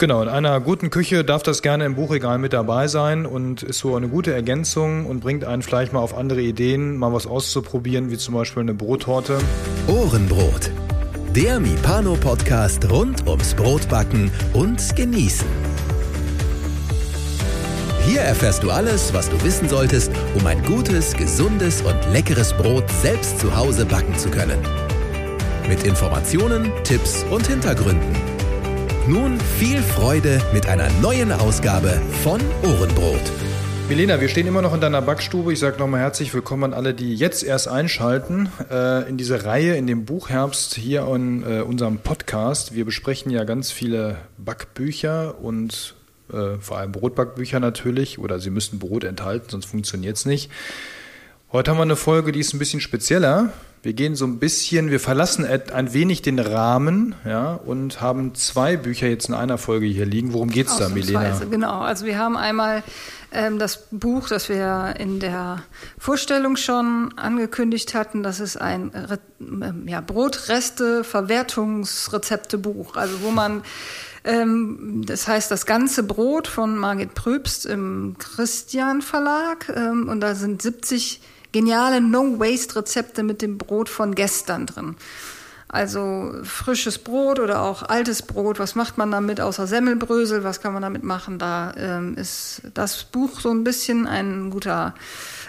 Genau, in einer guten Küche darf das gerne im Buchregal mit dabei sein und ist so eine gute Ergänzung und bringt einen vielleicht mal auf andere Ideen, mal was auszuprobieren, wie zum Beispiel eine Brottorte. Ohrenbrot. Der Mipano-Podcast rund ums Brotbacken und Genießen. Hier erfährst du alles, was du wissen solltest, um ein gutes, gesundes und leckeres Brot selbst zu Hause backen zu können. Mit Informationen, Tipps und Hintergründen. Nun viel Freude mit einer neuen Ausgabe von Ohrenbrot. Milena, wir stehen immer noch in deiner Backstube. Ich sage nochmal herzlich willkommen an alle, die jetzt erst einschalten äh, in diese Reihe, in dem Buchherbst hier in äh, unserem Podcast. Wir besprechen ja ganz viele Backbücher und äh, vor allem Brotbackbücher natürlich, oder sie müssen Brot enthalten, sonst funktioniert es nicht. Heute haben wir eine Folge, die ist ein bisschen spezieller. Wir gehen so ein bisschen, wir verlassen ein wenig den Rahmen, ja, und haben zwei Bücher jetzt in einer Folge hier liegen. Worum geht es da, Milena? Genau, also wir haben einmal ähm, das Buch, das wir in der Vorstellung schon angekündigt hatten. Das ist ein Re ja, Brotreste-Verwertungsrezepte-Buch, also wo man ähm, das heißt das ganze Brot von Margit Pröbst im Christian Verlag. Ähm, und da sind 70 geniale No-Waste-Rezepte mit dem Brot von gestern drin. Also frisches Brot oder auch altes Brot, was macht man damit außer Semmelbrösel, was kann man damit machen? Da ähm, ist das Buch so ein bisschen ein guter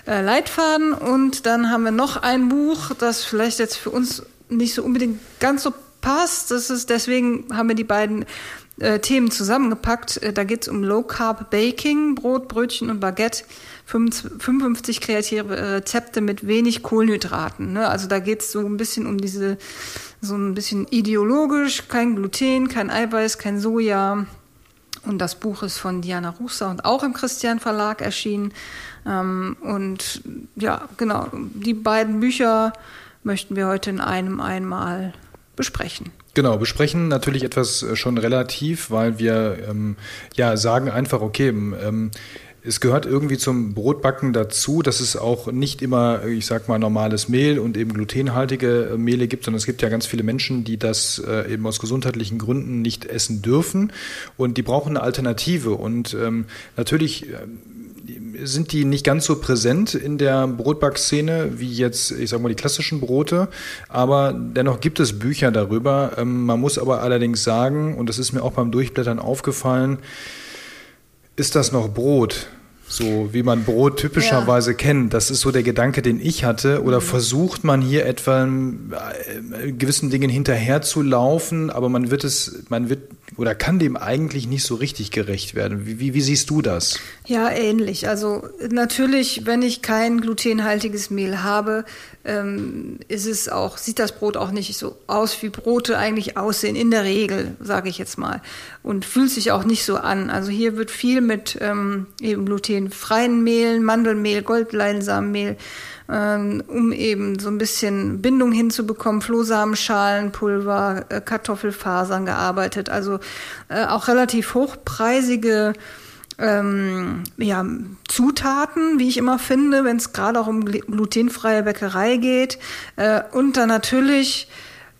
äh, Leitfaden. Und dann haben wir noch ein Buch, das vielleicht jetzt für uns nicht so unbedingt ganz so passt. Das ist deswegen haben wir die beiden äh, Themen zusammengepackt. Äh, da geht es um Low Carb Baking, Brot, Brötchen und Baguette. 55 kreative Rezepte mit wenig Kohlenhydraten. Ne? Also da geht es so ein bisschen um diese, so ein bisschen ideologisch, kein Gluten, kein Eiweiß, kein Soja. Und das Buch ist von Diana Russa und auch im Christian Verlag erschienen. Ähm, und ja, genau, die beiden Bücher möchten wir heute in einem einmal besprechen. Genau, besprechen natürlich etwas äh, schon relativ, weil wir ähm, ja sagen einfach, okay, ähm, es gehört irgendwie zum Brotbacken dazu, dass es auch nicht immer, ich sag mal, normales Mehl und eben glutenhaltige äh, Mehle gibt, sondern es gibt ja ganz viele Menschen, die das äh, eben aus gesundheitlichen Gründen nicht essen dürfen und die brauchen eine Alternative. Und ähm, natürlich äh, sind die nicht ganz so präsent in der Brotbackszene wie jetzt, ich sag mal, die klassischen Brote. Aber dennoch gibt es Bücher darüber. Ähm, man muss aber allerdings sagen, und das ist mir auch beim Durchblättern aufgefallen, ist das noch Brot? So wie man Brot typischerweise ja. kennt. Das ist so der Gedanke, den ich hatte. Oder mhm. versucht man hier etwa äh, gewissen Dingen hinterherzulaufen, aber man wird es, man wird oder kann dem eigentlich nicht so richtig gerecht werden. Wie, wie, wie, siehst du das? Ja, ähnlich. Also natürlich, wenn ich kein glutenhaltiges Mehl habe, ähm, ist es auch, sieht das Brot auch nicht so aus, wie Brote eigentlich aussehen, in der Regel, sage ich jetzt mal. Und fühlt sich auch nicht so an. Also hier wird viel mit ähm, eben glutenfreien Mehlen, Mandelmehl, Goldleinsamenmehl, ähm, um eben so ein bisschen Bindung hinzubekommen, Flohsamenschalenpulver, äh, Kartoffelfasern gearbeitet. Also äh, auch relativ hochpreisige ähm, ja, Zutaten, wie ich immer finde, wenn es gerade auch um glutenfreie Bäckerei geht. Äh, und dann natürlich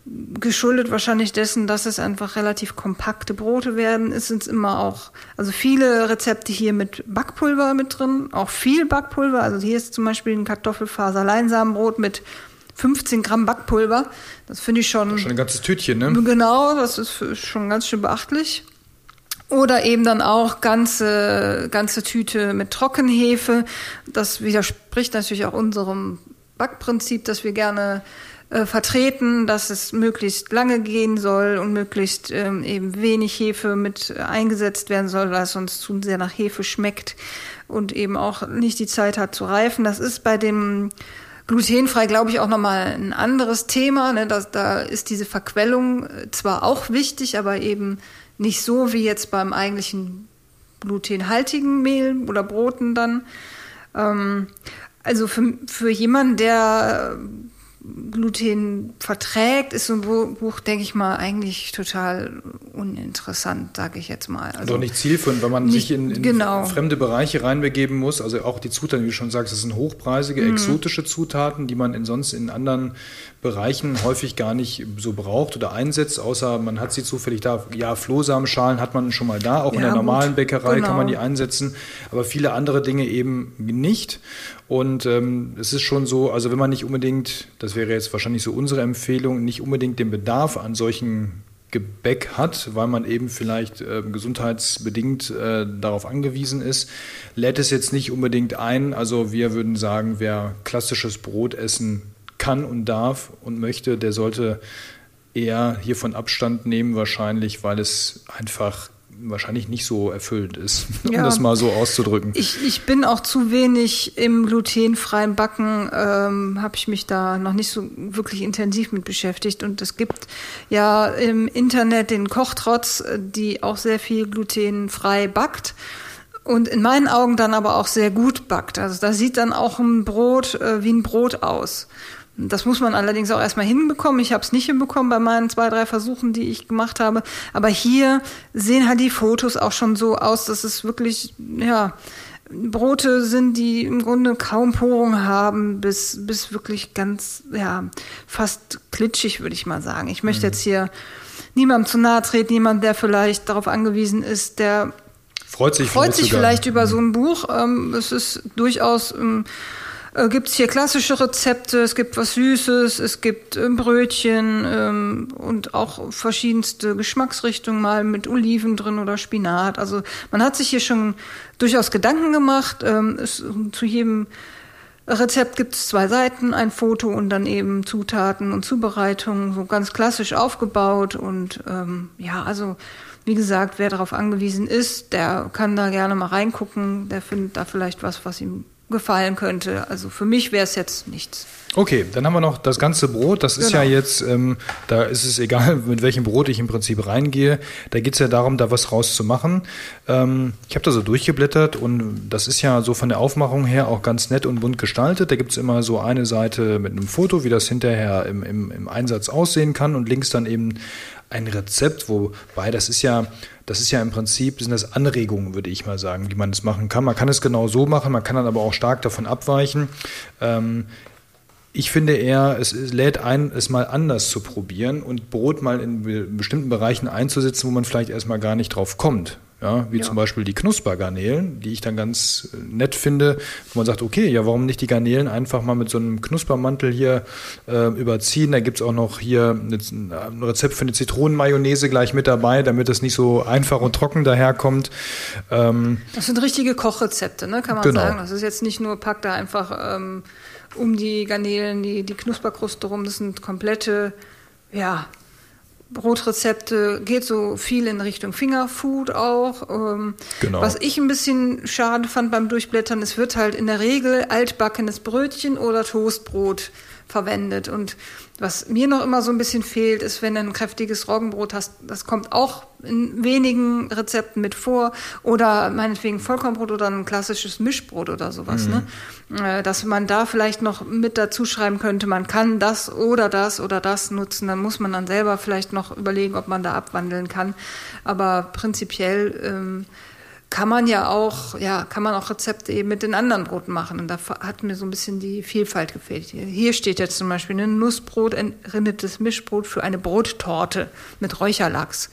geschuldet wahrscheinlich dessen, dass es einfach relativ kompakte Brote werden, ist es immer auch, also viele Rezepte hier mit Backpulver mit drin, auch viel Backpulver. Also hier ist zum Beispiel ein Kartoffelfaser-Leinsamenbrot mit 15 Gramm Backpulver. Das finde ich schon. Das ist schon ein ganzes Tütchen, ne? Genau, das ist schon ganz schön beachtlich. Oder eben dann auch ganze, ganze Tüte mit Trockenhefe. Das widerspricht natürlich auch unserem Backprinzip, dass wir gerne äh, vertreten, dass es möglichst lange gehen soll und möglichst ähm, eben wenig Hefe mit eingesetzt werden soll, weil es sonst zu sehr nach Hefe schmeckt und eben auch nicht die Zeit hat zu reifen. Das ist bei dem Glutenfrei, glaube ich, auch nochmal ein anderes Thema. Ne? Das, da ist diese Verquellung äh, zwar auch wichtig, aber eben nicht so wie jetzt beim eigentlichen glutenhaltigen Mehl oder Broten dann. Ähm, also für, für jemanden, der Gluten verträgt, ist so ein Buch, denke ich mal, eigentlich total uninteressant, sage ich jetzt mal. Also Doch nicht zielführend, weil man nicht, sich in, in genau. fremde Bereiche reinbegeben muss. Also auch die Zutaten, wie du schon sagst, das sind hochpreisige, mhm. exotische Zutaten, die man in sonst in anderen Bereichen häufig gar nicht so braucht oder einsetzt, außer man hat sie zufällig da. Ja, Flohsamenschalen hat man schon mal da, auch ja, in der normalen gut. Bäckerei genau. kann man die einsetzen, aber viele andere Dinge eben nicht. Und ähm, es ist schon so, also wenn man nicht unbedingt, das wäre jetzt wahrscheinlich so unsere Empfehlung, nicht unbedingt den Bedarf an solchen Gebäck hat, weil man eben vielleicht äh, gesundheitsbedingt äh, darauf angewiesen ist, lädt es jetzt nicht unbedingt ein. Also wir würden sagen, wer klassisches Brot essen kann und darf und möchte, der sollte eher hiervon Abstand nehmen, wahrscheinlich, weil es einfach wahrscheinlich nicht so erfüllend ist, um ja, das mal so auszudrücken. Ich, ich bin auch zu wenig im glutenfreien Backen, ähm, habe ich mich da noch nicht so wirklich intensiv mit beschäftigt. Und es gibt ja im Internet den Kochtrotz, die auch sehr viel glutenfrei backt. Und in meinen Augen dann aber auch sehr gut backt. Also da sieht dann auch ein Brot äh, wie ein Brot aus. Das muss man allerdings auch erstmal hinbekommen. Ich habe es nicht hinbekommen bei meinen zwei, drei Versuchen, die ich gemacht habe. Aber hier sehen halt die Fotos auch schon so aus, dass es wirklich, ja, Brote sind, die im Grunde kaum Porung haben, bis, bis wirklich ganz, ja, fast klitschig, würde ich mal sagen. Ich möchte mhm. jetzt hier niemandem zu nahe treten, jemand, der vielleicht darauf angewiesen ist, der freut sich, freut sich vielleicht über so ein Buch. Ähm, es ist durchaus ähm, äh, gibt es hier klassische Rezepte, es gibt was Süßes, es gibt äh, Brötchen ähm, und auch verschiedenste Geschmacksrichtungen, mal mit Oliven drin oder Spinat. Also man hat sich hier schon durchaus Gedanken gemacht. Ähm, es, zu jedem Rezept gibt es zwei Seiten, ein Foto und dann eben Zutaten und Zubereitungen, so ganz klassisch aufgebaut. Und ähm, ja, also wie gesagt, wer darauf angewiesen ist, der kann da gerne mal reingucken, der findet da vielleicht was, was ihm gefallen könnte. Also für mich wäre es jetzt nichts. Okay, dann haben wir noch das ganze Brot. Das ist genau. ja jetzt, ähm, da ist es egal, mit welchem Brot ich im Prinzip reingehe. Da geht es ja darum, da was rauszumachen. Ähm, ich habe da so durchgeblättert und das ist ja so von der Aufmachung her auch ganz nett und bunt gestaltet. Da gibt es immer so eine Seite mit einem Foto, wie das hinterher im, im, im Einsatz aussehen kann und links dann eben ein Rezept, wobei das ist ja, das ist ja im Prinzip, sind das Anregungen, würde ich mal sagen, wie man es machen kann. Man kann es genau so machen, man kann dann aber auch stark davon abweichen. Ähm, ich finde eher, es lädt ein, es mal anders zu probieren und Brot mal in bestimmten Bereichen einzusetzen, wo man vielleicht erstmal gar nicht drauf kommt. Ja, wie ja. zum Beispiel die Knuspergarnelen, die ich dann ganz äh, nett finde, wo man sagt, okay, ja, warum nicht die Garnelen einfach mal mit so einem Knuspermantel hier äh, überziehen? Da gibt's auch noch hier ein Rezept für eine Zitronenmayonnaise gleich mit dabei, damit es nicht so einfach und trocken daherkommt. Ähm, das sind richtige Kochrezepte, ne? kann man genau. sagen. Das ist jetzt nicht nur, pack da einfach ähm, um die Garnelen die, die Knusperkruste rum, das sind komplette, ja, Brotrezepte geht so viel in Richtung Fingerfood auch. Ähm, genau. Was ich ein bisschen schade fand beim Durchblättern, es wird halt in der Regel altbackenes Brötchen oder Toastbrot verwendet. Und was mir noch immer so ein bisschen fehlt, ist, wenn du ein kräftiges Roggenbrot hast, das kommt auch in wenigen Rezepten mit vor. Oder meinetwegen Vollkornbrot oder ein klassisches Mischbrot oder sowas. Ne? Mhm. Ne? Dass man da vielleicht noch mit dazu schreiben könnte, man kann das oder das oder das nutzen. Dann muss man dann selber vielleicht noch überlegen, ob man da abwandeln kann. Aber prinzipiell ähm, kann man ja auch, ja, kann man auch Rezepte eben mit den anderen Broten machen. Und da hat mir so ein bisschen die Vielfalt gefehlt. Hier steht jetzt zum Beispiel ein Nussbrot, ein rindetes Mischbrot für eine Brottorte mit Räucherlachs.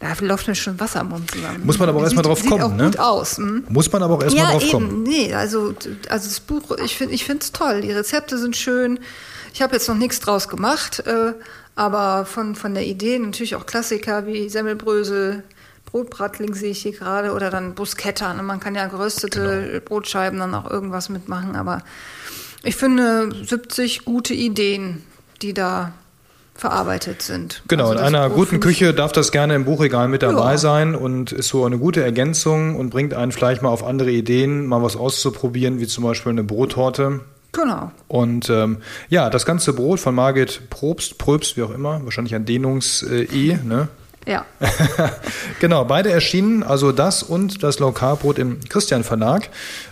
Da läuft mir schon Wasser im Mund zusammen. Muss man aber auch erstmal drauf sieht kommen, auch ne? gut aus. Hm? Muss man aber auch erstmal ja, drauf eben. kommen. Nee, also, also das Buch, ich finde ich es toll. Die Rezepte sind schön. Ich habe jetzt noch nichts draus gemacht, äh, aber von, von der Idee natürlich auch Klassiker wie Semmelbrösel, Brotbratling sehe ich hier gerade oder dann Bruschetta. Ne? Man kann ja geröstete genau. Brotscheiben dann auch irgendwas mitmachen, aber ich finde 70 gute Ideen, die da verarbeitet sind. Genau, also in einer Brot guten Küche darf das gerne im Buchregal mit dabei ja. sein und ist so eine gute Ergänzung und bringt einen vielleicht mal auf andere Ideen, mal was auszuprobieren, wie zum Beispiel eine Brottorte. Genau. Und ähm, ja, das ganze Brot von Margit Probst, Probst, wie auch immer, wahrscheinlich ein Dehnungs-E, äh, ne? Ja. genau, beide erschienen, also das und das Low Carb Brot im Christian Verlag.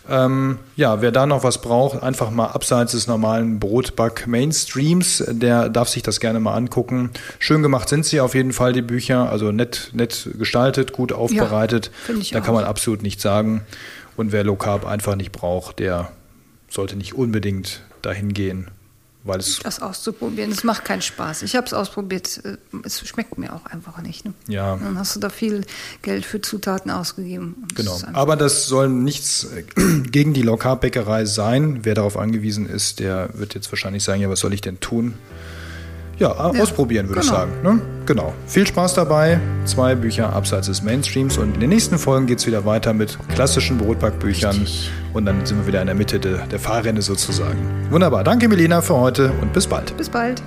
Ähm, ja, wer da noch was braucht, einfach mal abseits des normalen Brotback Mainstreams, der darf sich das gerne mal angucken. Schön gemacht sind sie auf jeden Fall, die Bücher, also nett, nett gestaltet, gut aufbereitet. Ja, ich da auch. kann man absolut nichts sagen. Und wer Low Carb einfach nicht braucht, der sollte nicht unbedingt dahin gehen weil es das auszuprobieren, es macht keinen Spaß. Ich habe es ausprobiert, äh, es schmeckt mir auch einfach nicht. Ne? Ja. Dann hast du da viel Geld für Zutaten ausgegeben. Genau. Aber das soll nichts äh, gegen die Lokarbäckerei sein. Wer darauf angewiesen ist, der wird jetzt wahrscheinlich sagen, ja, was soll ich denn tun? Ja, ja ausprobieren würde genau. ich sagen. Ne? Genau. Viel Spaß dabei. Zwei Bücher abseits des Mainstreams. Und in den nächsten Folgen geht es wieder weiter mit klassischen Brotbackbüchern. Und dann sind wir wieder in der Mitte de, der Fahrrenne sozusagen. Wunderbar. Danke, Melina, für heute und bis bald. Bis bald.